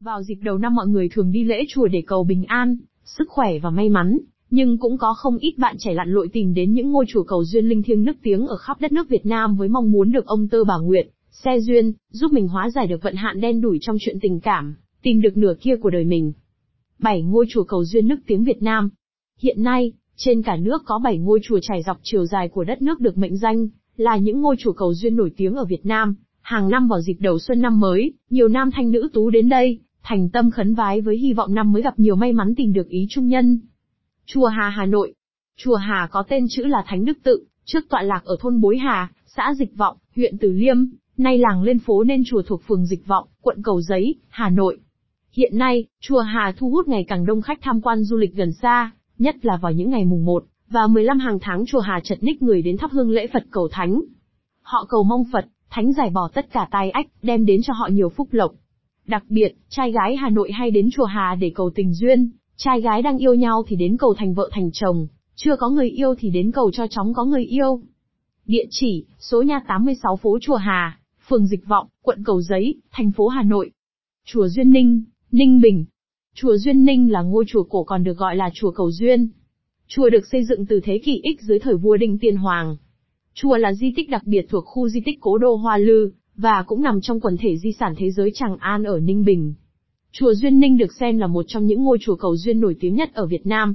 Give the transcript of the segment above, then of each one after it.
Vào dịp đầu năm mọi người thường đi lễ chùa để cầu bình an, sức khỏe và may mắn, nhưng cũng có không ít bạn trẻ lặn lội tìm đến những ngôi chùa cầu duyên linh thiêng nức tiếng ở khắp đất nước Việt Nam với mong muốn được ông Tơ bà Nguyệt, xe duyên, giúp mình hóa giải được vận hạn đen đủi trong chuyện tình cảm, tìm được nửa kia của đời mình. 7 ngôi chùa cầu duyên nức tiếng Việt Nam Hiện nay, trên cả nước có 7 ngôi chùa trải dọc chiều dài của đất nước được mệnh danh là những ngôi chùa cầu duyên nổi tiếng ở Việt Nam. Hàng năm vào dịp đầu xuân năm mới, nhiều nam thanh nữ tú đến đây, thành tâm khấn vái với hy vọng năm mới gặp nhiều may mắn tìm được ý trung nhân. Chùa Hà Hà Nội Chùa Hà có tên chữ là Thánh Đức Tự, trước tọa lạc ở thôn Bối Hà, xã Dịch Vọng, huyện Từ Liêm, nay làng lên phố nên chùa thuộc phường Dịch Vọng, quận Cầu Giấy, Hà Nội. Hiện nay, chùa Hà thu hút ngày càng đông khách tham quan du lịch gần xa, nhất là vào những ngày mùng 1 và 15 hàng tháng chùa Hà chật ních người đến thắp hương lễ Phật cầu thánh. Họ cầu mong Phật, thánh giải bỏ tất cả tai ách, đem đến cho họ nhiều phúc lộc. Đặc biệt, trai gái Hà Nội hay đến chùa Hà để cầu tình duyên, trai gái đang yêu nhau thì đến cầu thành vợ thành chồng, chưa có người yêu thì đến cầu cho chóng có người yêu. Địa chỉ, số nhà 86 phố Chùa Hà, phường Dịch Vọng, quận Cầu Giấy, thành phố Hà Nội. Chùa Duyên Ninh, Ninh Bình. Chùa Duyên Ninh là ngôi chùa cổ còn được gọi là chùa Cầu Duyên. Chùa được xây dựng từ thế kỷ X dưới thời vua Đinh Tiên Hoàng. Chùa là di tích đặc biệt thuộc khu di tích Cố Đô Hoa Lư, và cũng nằm trong quần thể di sản thế giới Tràng An ở Ninh Bình. Chùa Duyên Ninh được xem là một trong những ngôi chùa cầu duyên nổi tiếng nhất ở Việt Nam.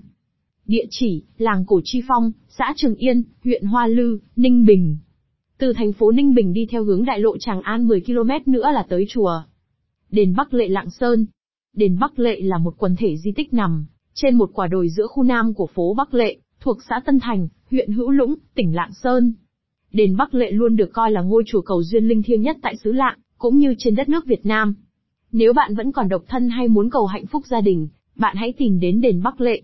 Địa chỉ, làng Cổ Chi Phong, xã Trường Yên, huyện Hoa Lư, Ninh Bình. Từ thành phố Ninh Bình đi theo hướng đại lộ Tràng An 10 km nữa là tới chùa. Đền Bắc Lệ Lạng Sơn. Đền Bắc Lệ là một quần thể di tích nằm trên một quả đồi giữa khu nam của phố Bắc Lệ, thuộc xã Tân Thành, huyện Hữu Lũng, tỉnh Lạng Sơn. Đền Bắc Lệ luôn được coi là ngôi chùa cầu duyên linh thiêng nhất tại xứ Lạng, cũng như trên đất nước Việt Nam. Nếu bạn vẫn còn độc thân hay muốn cầu hạnh phúc gia đình, bạn hãy tìm đến đền Bắc Lệ.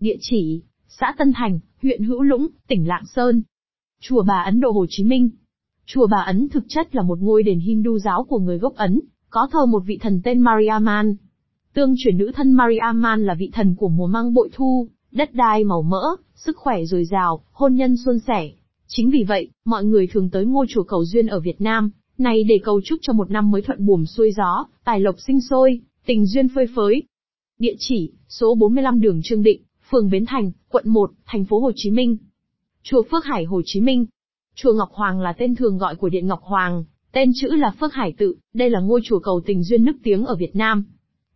Địa chỉ, xã Tân Thành, huyện Hữu Lũng, tỉnh Lạng Sơn. Chùa Bà Ấn Độ Hồ Chí Minh. Chùa Bà Ấn thực chất là một ngôi đền Hindu giáo của người gốc Ấn, có thờ một vị thần tên Mariaman. Tương truyền nữ thân Mariaman là vị thần của mùa măng bội thu, đất đai màu mỡ, sức khỏe dồi dào, hôn nhân suôn sẻ. Chính vì vậy, mọi người thường tới ngôi chùa cầu duyên ở Việt Nam, này để cầu chúc cho một năm mới thuận buồm xuôi gió, tài lộc sinh sôi, tình duyên phơi phới. Địa chỉ, số 45 đường Trương Định, phường Bến Thành, quận 1, thành phố Hồ Chí Minh. Chùa Phước Hải Hồ Chí Minh. Chùa Ngọc Hoàng là tên thường gọi của Điện Ngọc Hoàng, tên chữ là Phước Hải Tự, đây là ngôi chùa cầu tình duyên nức tiếng ở Việt Nam.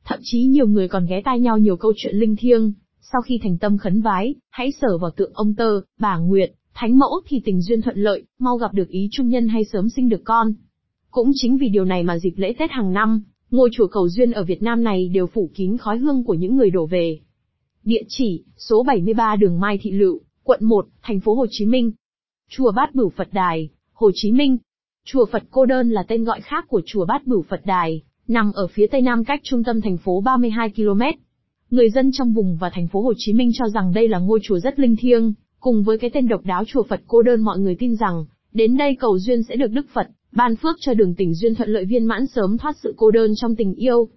Thậm chí nhiều người còn ghé tai nhau nhiều câu chuyện linh thiêng, sau khi thành tâm khấn vái, hãy sở vào tượng ông Tơ, bà Nguyệt, Thánh mẫu thì tình duyên thuận lợi, mau gặp được ý trung nhân hay sớm sinh được con. Cũng chính vì điều này mà dịp lễ Tết hàng năm, ngôi chùa cầu duyên ở Việt Nam này đều phủ kín khói hương của những người đổ về. Địa chỉ, số 73 đường Mai Thị Lựu, quận 1, thành phố Hồ Chí Minh. Chùa Bát Bửu Phật Đài, Hồ Chí Minh. Chùa Phật Cô Đơn là tên gọi khác của chùa Bát Bửu Phật Đài, nằm ở phía tây nam cách trung tâm thành phố 32 km. Người dân trong vùng và thành phố Hồ Chí Minh cho rằng đây là ngôi chùa rất linh thiêng, cùng với cái tên độc đáo chùa Phật Cô Đơn mọi người tin rằng, đến đây cầu duyên sẽ được Đức Phật ban phước cho đường tình duyên thuận lợi viên mãn sớm thoát sự cô đơn trong tình yêu.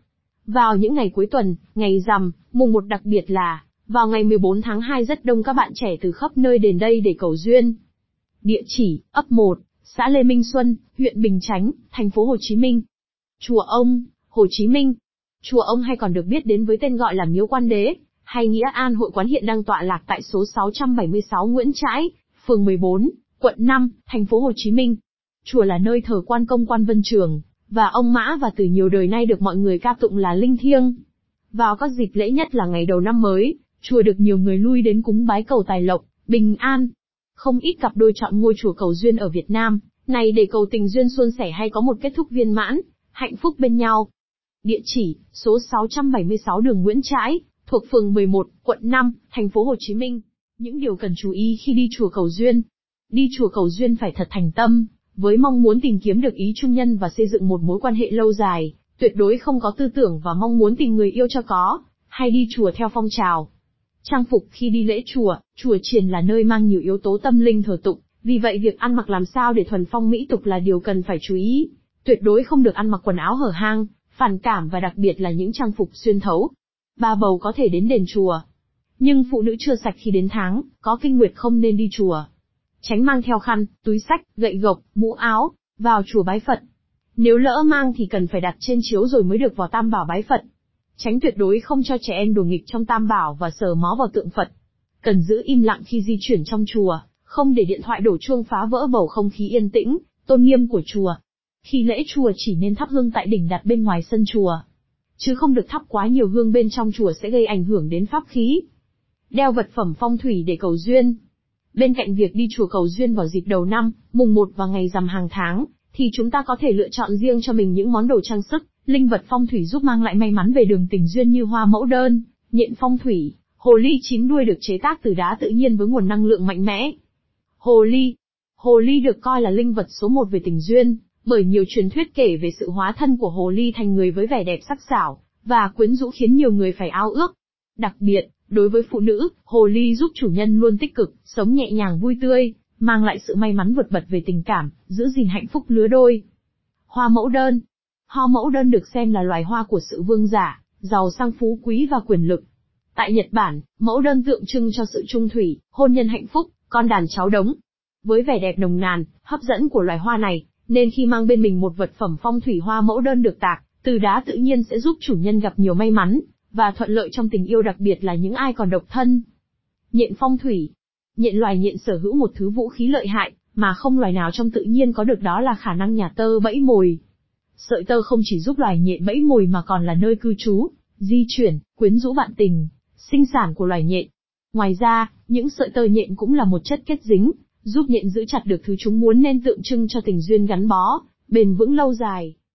Vào những ngày cuối tuần, ngày rằm, mùng một đặc biệt là, vào ngày 14 tháng 2 rất đông các bạn trẻ từ khắp nơi đến đây để cầu duyên. Địa chỉ, ấp 1, xã Lê Minh Xuân, huyện Bình Chánh, thành phố Hồ Chí Minh. Chùa Ông, Hồ Chí Minh. Chùa Ông hay còn được biết đến với tên gọi là Miếu Quan Đế, hay Nghĩa An Hội Quán hiện đang tọa lạc tại số 676 Nguyễn Trãi, phường 14, quận 5, thành phố Hồ Chí Minh. Chùa là nơi thờ quan công quan vân trường, và ông Mã và từ nhiều đời nay được mọi người ca tụng là linh thiêng. Vào các dịp lễ nhất là ngày đầu năm mới, chùa được nhiều người lui đến cúng bái cầu tài lộc, bình an. Không ít cặp đôi chọn ngôi chùa cầu duyên ở Việt Nam, này để cầu tình duyên suôn sẻ hay có một kết thúc viên mãn, hạnh phúc bên nhau. Địa chỉ, số 676 đường Nguyễn Trãi, thuộc phường 11, quận 5, thành phố Hồ Chí Minh. Những điều cần chú ý khi đi chùa cầu duyên. Đi chùa cầu duyên phải thật thành tâm, với mong muốn tìm kiếm được ý trung nhân và xây dựng một mối quan hệ lâu dài, tuyệt đối không có tư tưởng và mong muốn tìm người yêu cho có, hay đi chùa theo phong trào. Trang phục khi đi lễ chùa, chùa triền là nơi mang nhiều yếu tố tâm linh thờ tụng, vì vậy việc ăn mặc làm sao để thuần phong mỹ tục là điều cần phải chú ý. Tuyệt đối không được ăn mặc quần áo hở hang, phản cảm và đặc biệt là những trang phục xuyên thấu. Ba bầu có thể đến đền chùa. Nhưng phụ nữ chưa sạch khi đến tháng, có kinh nguyệt không nên đi chùa tránh mang theo khăn, túi sách, gậy gộc, mũ áo, vào chùa bái Phật. Nếu lỡ mang thì cần phải đặt trên chiếu rồi mới được vào tam bảo bái Phật. Tránh tuyệt đối không cho trẻ em đùa nghịch trong tam bảo và sờ mó vào tượng Phật. Cần giữ im lặng khi di chuyển trong chùa, không để điện thoại đổ chuông phá vỡ bầu không khí yên tĩnh, tôn nghiêm của chùa. Khi lễ chùa chỉ nên thắp hương tại đỉnh đặt bên ngoài sân chùa. Chứ không được thắp quá nhiều hương bên trong chùa sẽ gây ảnh hưởng đến pháp khí. Đeo vật phẩm phong thủy để cầu duyên. Bên cạnh việc đi chùa cầu duyên vào dịp đầu năm, mùng 1 và ngày rằm hàng tháng, thì chúng ta có thể lựa chọn riêng cho mình những món đồ trang sức, linh vật phong thủy giúp mang lại may mắn về đường tình duyên như hoa mẫu đơn, nhện phong thủy, hồ ly chín đuôi được chế tác từ đá tự nhiên với nguồn năng lượng mạnh mẽ. Hồ ly Hồ ly được coi là linh vật số một về tình duyên, bởi nhiều truyền thuyết kể về sự hóa thân của hồ ly thành người với vẻ đẹp sắc sảo và quyến rũ khiến nhiều người phải ao ước. Đặc biệt, đối với phụ nữ, hồ ly giúp chủ nhân luôn tích cực, sống nhẹ nhàng vui tươi, mang lại sự may mắn vượt bật về tình cảm, giữ gìn hạnh phúc lứa đôi. Hoa mẫu đơn Hoa mẫu đơn được xem là loài hoa của sự vương giả, giàu sang phú quý và quyền lực. Tại Nhật Bản, mẫu đơn tượng trưng cho sự trung thủy, hôn nhân hạnh phúc, con đàn cháu đống. Với vẻ đẹp nồng nàn, hấp dẫn của loài hoa này, nên khi mang bên mình một vật phẩm phong thủy hoa mẫu đơn được tạc, từ đá tự nhiên sẽ giúp chủ nhân gặp nhiều may mắn, và thuận lợi trong tình yêu đặc biệt là những ai còn độc thân. Nhện phong thủy Nhện loài nhện sở hữu một thứ vũ khí lợi hại, mà không loài nào trong tự nhiên có được đó là khả năng nhà tơ bẫy mồi. Sợi tơ không chỉ giúp loài nhện bẫy mồi mà còn là nơi cư trú, di chuyển, quyến rũ bạn tình, sinh sản của loài nhện. Ngoài ra, những sợi tơ nhện cũng là một chất kết dính, giúp nhện giữ chặt được thứ chúng muốn nên tượng trưng cho tình duyên gắn bó, bền vững lâu dài.